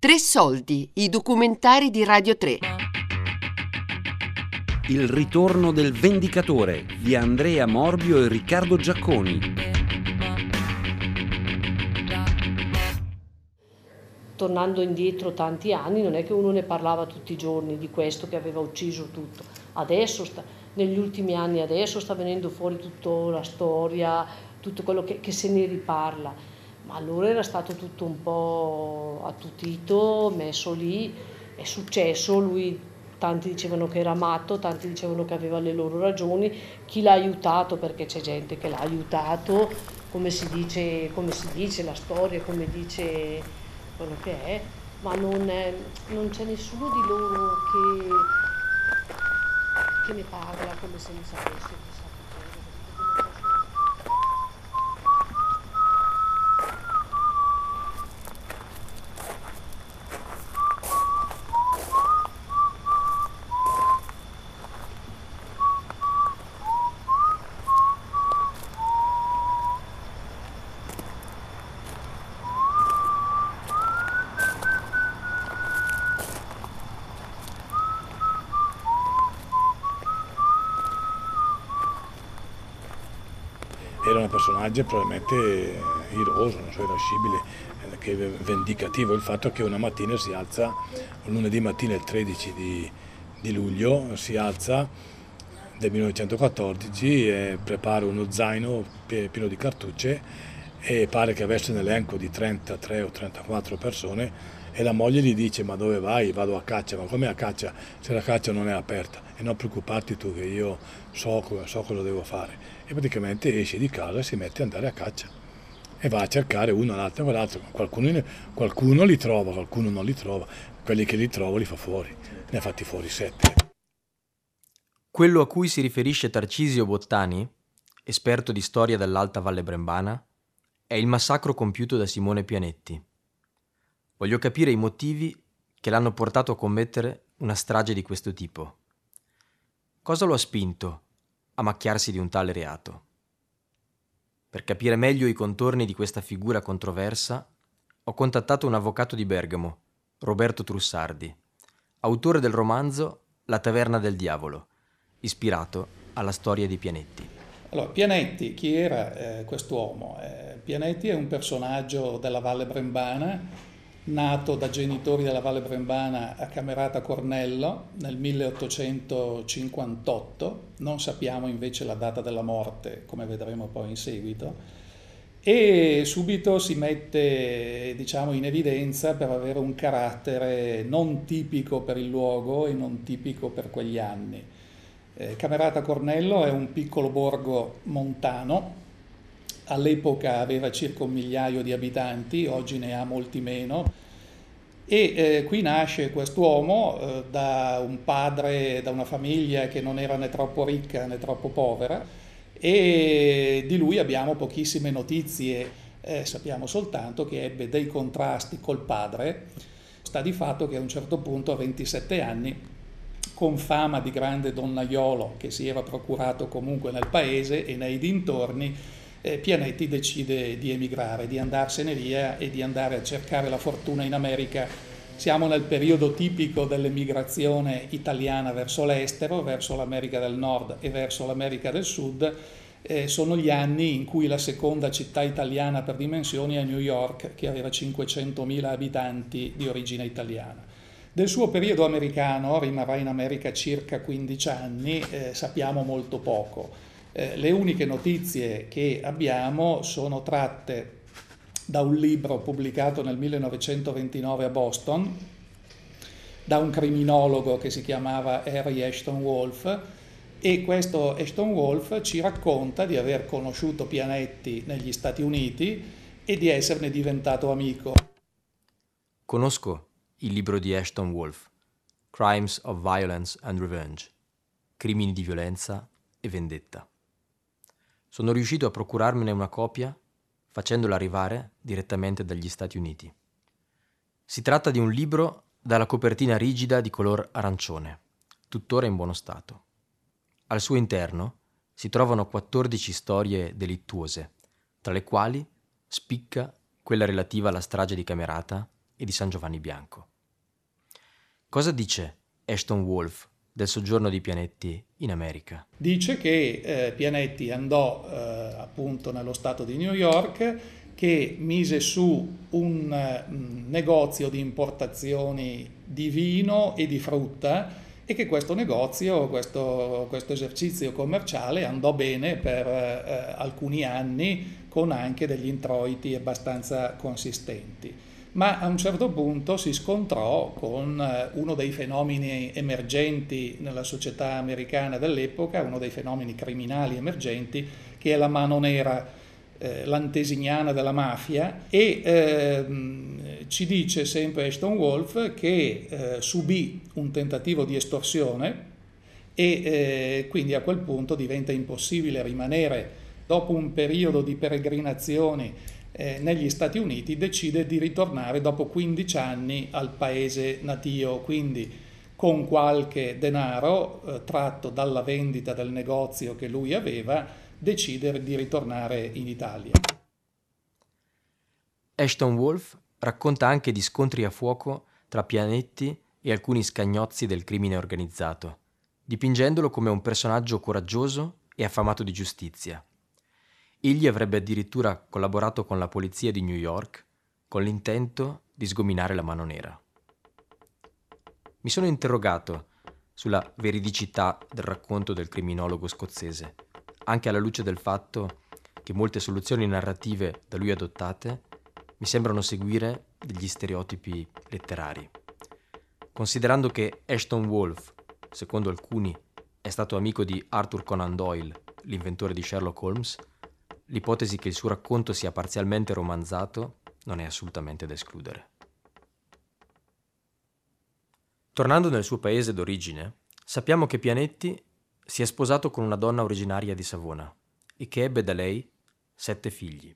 Tre soldi, i documentari di Radio 3. Il ritorno del Vendicatore di Andrea Morbio e Riccardo Giacconi. Tornando indietro tanti anni, non è che uno ne parlava tutti i giorni di questo che aveva ucciso tutto. Adesso, sta, negli ultimi anni, adesso sta venendo fuori tutta la storia, tutto quello che, che se ne riparla. Ma allora era stato tutto un po' attutito, messo lì, è successo, lui tanti dicevano che era matto, tanti dicevano che aveva le loro ragioni, chi l'ha aiutato, perché c'è gente che l'ha aiutato, come si dice, come si dice la storia, come dice quello che è, ma non, è, non c'è nessuno di loro che, che ne parla come se ne sapesse. Era un personaggio probabilmente iroso, non so, irascibile, eh, che vendicativo. Il fatto che una mattina si alza, un lunedì mattina il 13 di, di luglio, si alza del 1914 e prepara uno zaino pieno di cartucce e pare che avesse un elenco di 33 o 34 persone e la moglie gli dice ma dove vai? Vado a caccia, ma come a caccia se la caccia non è aperta? E non preoccuparti tu che io so, so cosa devo fare. E praticamente esce di casa e si mette ad andare a caccia e va a cercare uno, l'altro, quell'altro. Qualcuno, qualcuno li trova, qualcuno non li trova, quelli che li trova li fa fuori, ne ha fatti fuori sette. Quello a cui si riferisce Tarcisio Bottani, esperto di storia dell'Alta Valle Brembana, è il massacro compiuto da Simone Pianetti. Voglio capire i motivi che l'hanno portato a commettere una strage di questo tipo. Cosa lo ha spinto a macchiarsi di un tale reato? Per capire meglio i contorni di questa figura controversa, ho contattato un avvocato di Bergamo, Roberto Trussardi, autore del romanzo La taverna del diavolo, ispirato alla storia di Pianetti. Allora, Pianetti, chi era eh, quest'uomo? Eh, Pianetti è un personaggio della Valle Brembana nato da genitori della Valle Brembana a Camerata Cornello nel 1858, non sappiamo invece la data della morte, come vedremo poi in seguito, e subito si mette diciamo, in evidenza per avere un carattere non tipico per il luogo e non tipico per quegli anni. Eh, Camerata Cornello è un piccolo borgo montano all'epoca aveva circa un migliaio di abitanti, oggi ne ha molti meno, e eh, qui nasce quest'uomo eh, da un padre, da una famiglia che non era né troppo ricca né troppo povera, e di lui abbiamo pochissime notizie, eh, sappiamo soltanto che ebbe dei contrasti col padre, sta di fatto che a un certo punto a 27 anni con fama di grande donnaiolo che si era procurato comunque nel paese e nei dintorni, eh, Pianetti decide di emigrare, di andarsene via e di andare a cercare la fortuna in America. Siamo nel periodo tipico dell'emigrazione italiana verso l'estero, verso l'America del Nord e verso l'America del Sud. Eh, sono gli anni in cui la seconda città italiana per dimensioni è New York, che aveva 500.000 abitanti di origine italiana. Del suo periodo americano, rimarrà in America circa 15 anni, eh, sappiamo molto poco. Eh, le uniche notizie che abbiamo sono tratte da un libro pubblicato nel 1929 a Boston da un criminologo che si chiamava Harry Ashton Wolf e questo Ashton Wolf ci racconta di aver conosciuto Pianetti negli Stati Uniti e di esserne diventato amico. Conosco il libro di Ashton Wolf, Crimes of Violence and Revenge, crimini di violenza e vendetta. Sono riuscito a procurarmene una copia facendola arrivare direttamente dagli Stati Uniti. Si tratta di un libro dalla copertina rigida di color arancione, tuttora in buono stato. Al suo interno si trovano 14 storie delittuose, tra le quali spicca quella relativa alla strage di Camerata e di San Giovanni Bianco. Cosa dice Ashton Wolf del soggiorno di Pianetti in America? Dice che eh, Pianetti andò eh, appunto nello stato di New York, che mise su un mm, negozio di importazioni di vino e di frutta e che questo negozio, questo, questo esercizio commerciale andò bene per eh, alcuni anni con anche degli introiti abbastanza consistenti ma a un certo punto si scontrò con eh, uno dei fenomeni emergenti nella società americana dell'epoca, uno dei fenomeni criminali emergenti, che è la mano nera eh, l'antesignana della mafia. E eh, ci dice sempre Ashton Wolf che eh, subì un tentativo di estorsione e eh, quindi a quel punto diventa impossibile rimanere dopo un periodo di peregrinazioni eh, negli Stati Uniti decide di ritornare dopo 15 anni al paese natio, quindi con qualche denaro eh, tratto dalla vendita del negozio che lui aveva, decide di ritornare in Italia. Ashton Wolf racconta anche di scontri a fuoco tra Pianetti e alcuni scagnozzi del crimine organizzato, dipingendolo come un personaggio coraggioso e affamato di giustizia. Egli avrebbe addirittura collaborato con la polizia di New York con l'intento di sgominare la mano nera. Mi sono interrogato sulla veridicità del racconto del criminologo scozzese, anche alla luce del fatto che molte soluzioni narrative da lui adottate mi sembrano seguire degli stereotipi letterari. Considerando che Ashton Wolf, secondo alcuni, è stato amico di Arthur Conan Doyle, l'inventore di Sherlock Holmes, l'ipotesi che il suo racconto sia parzialmente romanzato non è assolutamente da escludere. Tornando nel suo paese d'origine, sappiamo che Pianetti si è sposato con una donna originaria di Savona e che ebbe da lei sette figli.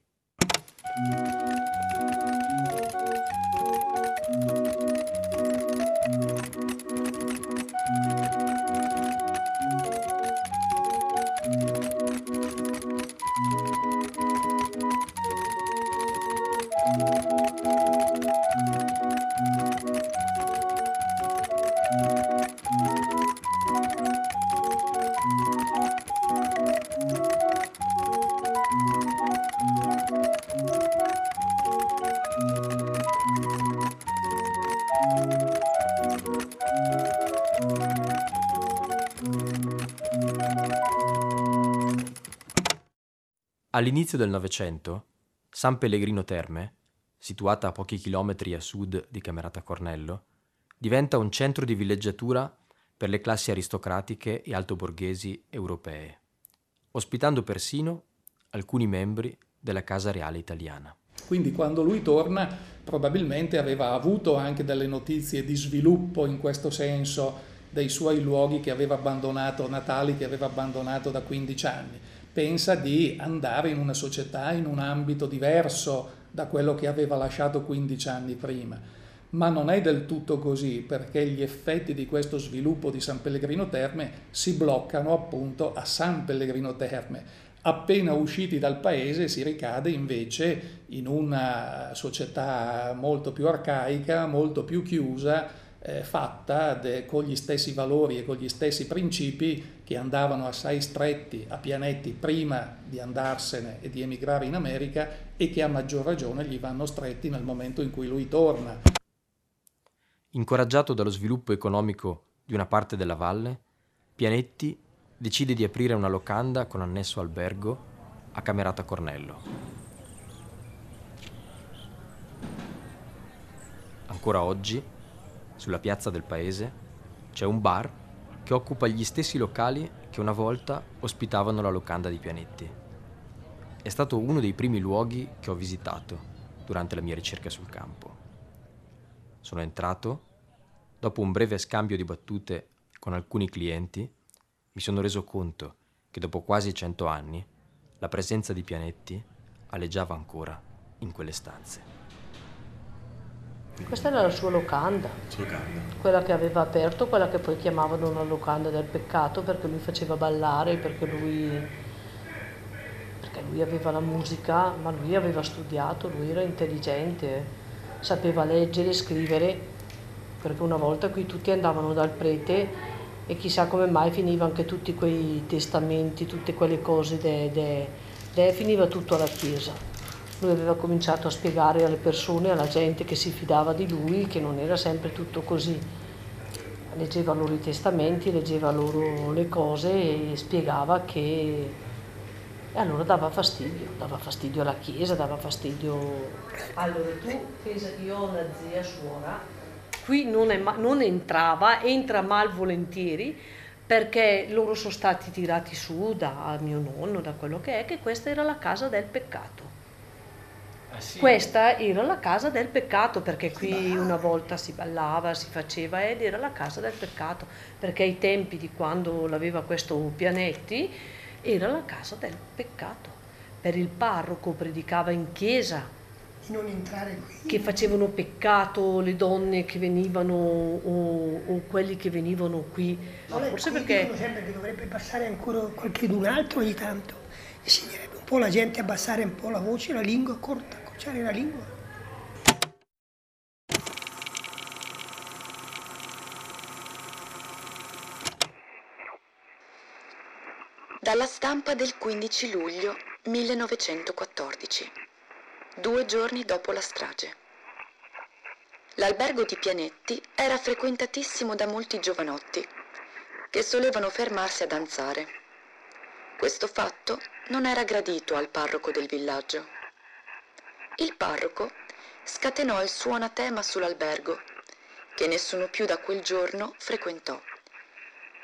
All'inizio del Novecento, San Pellegrino Terme, situata a pochi chilometri a sud di Camerata Cornello, diventa un centro di villeggiatura per le classi aristocratiche e altoborghesi europee, ospitando persino alcuni membri della Casa Reale italiana. Quindi quando lui torna probabilmente aveva avuto anche delle notizie di sviluppo in questo senso dei suoi luoghi che aveva abbandonato, natali che aveva abbandonato da 15 anni pensa di andare in una società in un ambito diverso da quello che aveva lasciato 15 anni prima. Ma non è del tutto così perché gli effetti di questo sviluppo di San Pellegrino Terme si bloccano appunto a San Pellegrino Terme. Appena usciti dal paese si ricade invece in una società molto più arcaica, molto più chiusa, eh, fatta de, con gli stessi valori e con gli stessi principi che andavano assai stretti a Pianetti prima di andarsene e di emigrare in America e che a maggior ragione gli vanno stretti nel momento in cui lui torna. Incoraggiato dallo sviluppo economico di una parte della valle, Pianetti decide di aprire una locanda con annesso albergo a Camerata Cornello. Ancora oggi sulla piazza del paese, c'è un bar che occupa gli stessi locali che una volta ospitavano la locanda di Pianetti. È stato uno dei primi luoghi che ho visitato durante la mia ricerca sul campo. Sono entrato, dopo un breve scambio di battute con alcuni clienti, mi sono reso conto che dopo quasi cento anni la presenza di Pianetti aleggiava ancora in quelle stanze. Questa era la sua locanda. locanda. Quella che aveva aperto, quella che poi chiamavano una locanda del peccato perché lui faceva ballare, perché lui, perché lui aveva la musica, ma lui aveva studiato, lui era intelligente. sapeva leggere scrivere, perché una volta qui tutti andavano dal prete e chissà come mai finiva anche tutti quei testamenti, tutte quelle cose, de, de, de, finiva tutto alla Chiesa. Lui aveva cominciato a spiegare alle persone, alla gente che si fidava di lui, che non era sempre tutto così. Leggeva loro i testamenti, leggeva loro le cose e spiegava che... E allora dava fastidio, dava fastidio alla Chiesa, dava fastidio... Allora tu pensa che io ho una zia suora qui non, è, non entrava, entra malvolentieri perché loro sono stati tirati su da mio nonno, da quello che è, che questa era la casa del peccato. Ah, sì. Questa era la casa del peccato perché qui una volta si ballava, si faceva ed era la casa del peccato perché ai tempi di quando l'aveva questo Pianetti era la casa del peccato. Per il parroco predicava in chiesa, qui. Che facevano peccato le donne che venivano o, o quelli che venivano qui. No, forse perché... Dicono sempre che dovrebbe passare ancora qualche d'un altro ogni tanto. Insegnerebbe un po' la gente abbassare un po' la voce, la lingua corta, accorciare la lingua. Dalla stampa del 15 luglio 1914 due giorni dopo la strage. L'albergo di Pianetti era frequentatissimo da molti giovanotti che solevano fermarsi a danzare. Questo fatto non era gradito al parroco del villaggio. Il parroco scatenò il suo anatema sull'albergo, che nessuno più da quel giorno frequentò.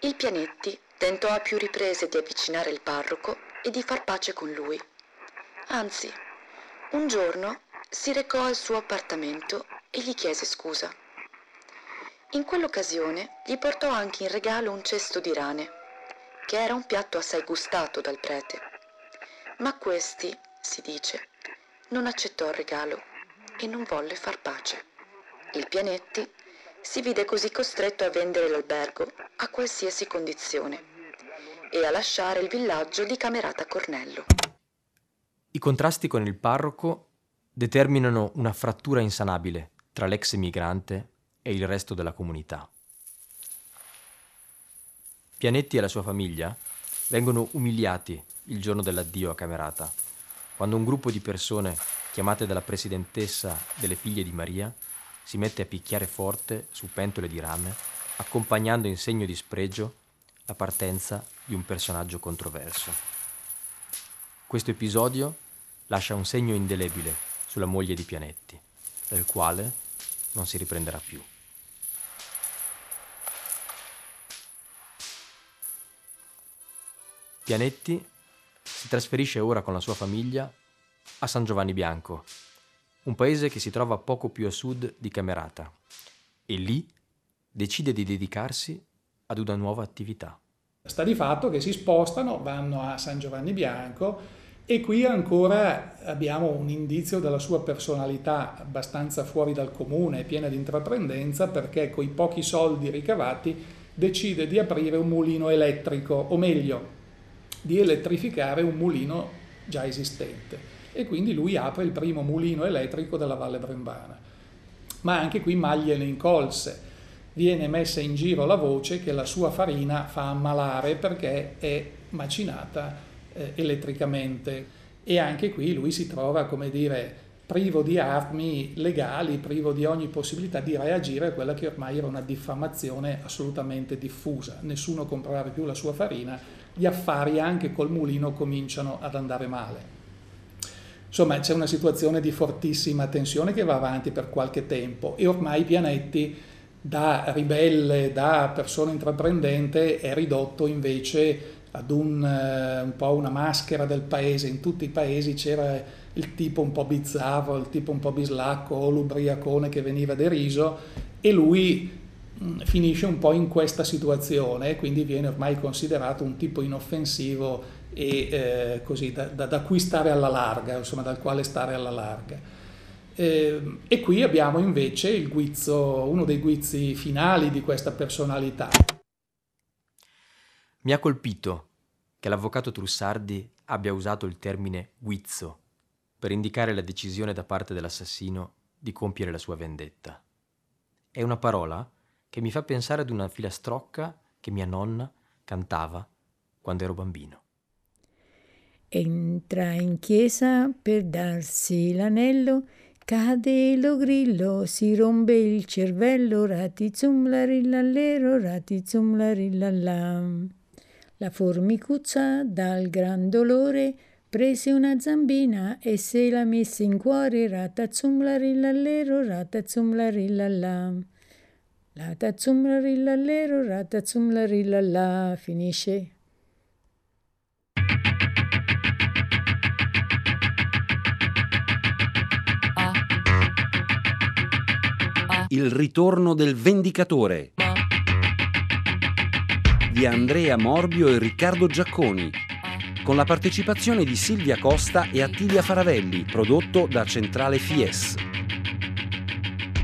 Il Pianetti tentò a più riprese di avvicinare il parroco e di far pace con lui. Anzi, un giorno si recò al suo appartamento e gli chiese scusa. In quell'occasione gli portò anche in regalo un cesto di rane, che era un piatto assai gustato dal prete. Ma questi, si dice, non accettò il regalo e non volle far pace. Il Pianetti si vide così costretto a vendere l'albergo a qualsiasi condizione e a lasciare il villaggio di Camerata Cornello. I contrasti con il parroco determinano una frattura insanabile tra l'ex emigrante e il resto della comunità. Pianetti e la sua famiglia vengono umiliati il giorno dell'addio a Camerata, quando un gruppo di persone chiamate dalla presidentessa delle figlie di Maria si mette a picchiare forte su pentole di rame, accompagnando in segno di spregio la partenza di un personaggio controverso. Questo episodio lascia un segno indelebile sulla moglie di Pianetti, del quale non si riprenderà più. Pianetti si trasferisce ora con la sua famiglia a San Giovanni Bianco, un paese che si trova poco più a sud di Camerata, e lì decide di dedicarsi ad una nuova attività. Sta di fatto che si spostano, vanno a San Giovanni Bianco e qui ancora abbiamo un indizio della sua personalità abbastanza fuori dal comune, piena di intraprendenza, perché con i pochi soldi ricavati decide di aprire un mulino elettrico, o meglio, di elettrificare un mulino già esistente. E quindi lui apre il primo mulino elettrico della Valle Brembana. Ma anche qui maglie ne incolse. Viene messa in giro la voce che la sua farina fa ammalare perché è macinata eh, elettricamente e anche qui lui si trova, come dire, privo di armi legali, privo di ogni possibilità di reagire a quella che ormai era una diffamazione assolutamente diffusa. Nessuno comprava più la sua farina, gli affari anche col mulino cominciano ad andare male. Insomma, c'è una situazione di fortissima tensione che va avanti per qualche tempo e ormai Pianetti da ribelle, da persona intraprendente, è ridotto invece ad un, eh, un po' una maschera del paese, in tutti i paesi c'era il tipo un po' bizzarro, il tipo un po' bislacco o l'ubriacone che veniva deriso e lui finisce un po' in questa situazione, quindi viene ormai considerato un tipo inoffensivo e eh, così da, da, da, cui stare alla larga, insomma dal quale stare alla larga. Eh, e qui abbiamo invece il guizzo, uno dei guizzi finali di questa personalità. Mi ha colpito che l'avvocato Trussardi abbia usato il termine guizzo per indicare la decisione da parte dell'assassino di compiere la sua vendetta. È una parola che mi fa pensare ad una filastrocca che mia nonna cantava quando ero bambino. Entra in chiesa per darsi l'anello, cade lo grillo, si rompe il cervello, ratizum larillallero, ratizum larillallam. La formicuzza dal gran dolore prese una zambina e se la mise in cuore, ratazum larilallero, ratazum larillallam. Ratazum larilallero, ratazum larillalla, finisce. Il ritorno del Vendicatore di Andrea Morbio e Riccardo Giacconi, con la partecipazione di Silvia Costa e Attilia Faravelli, prodotto da Centrale Fies.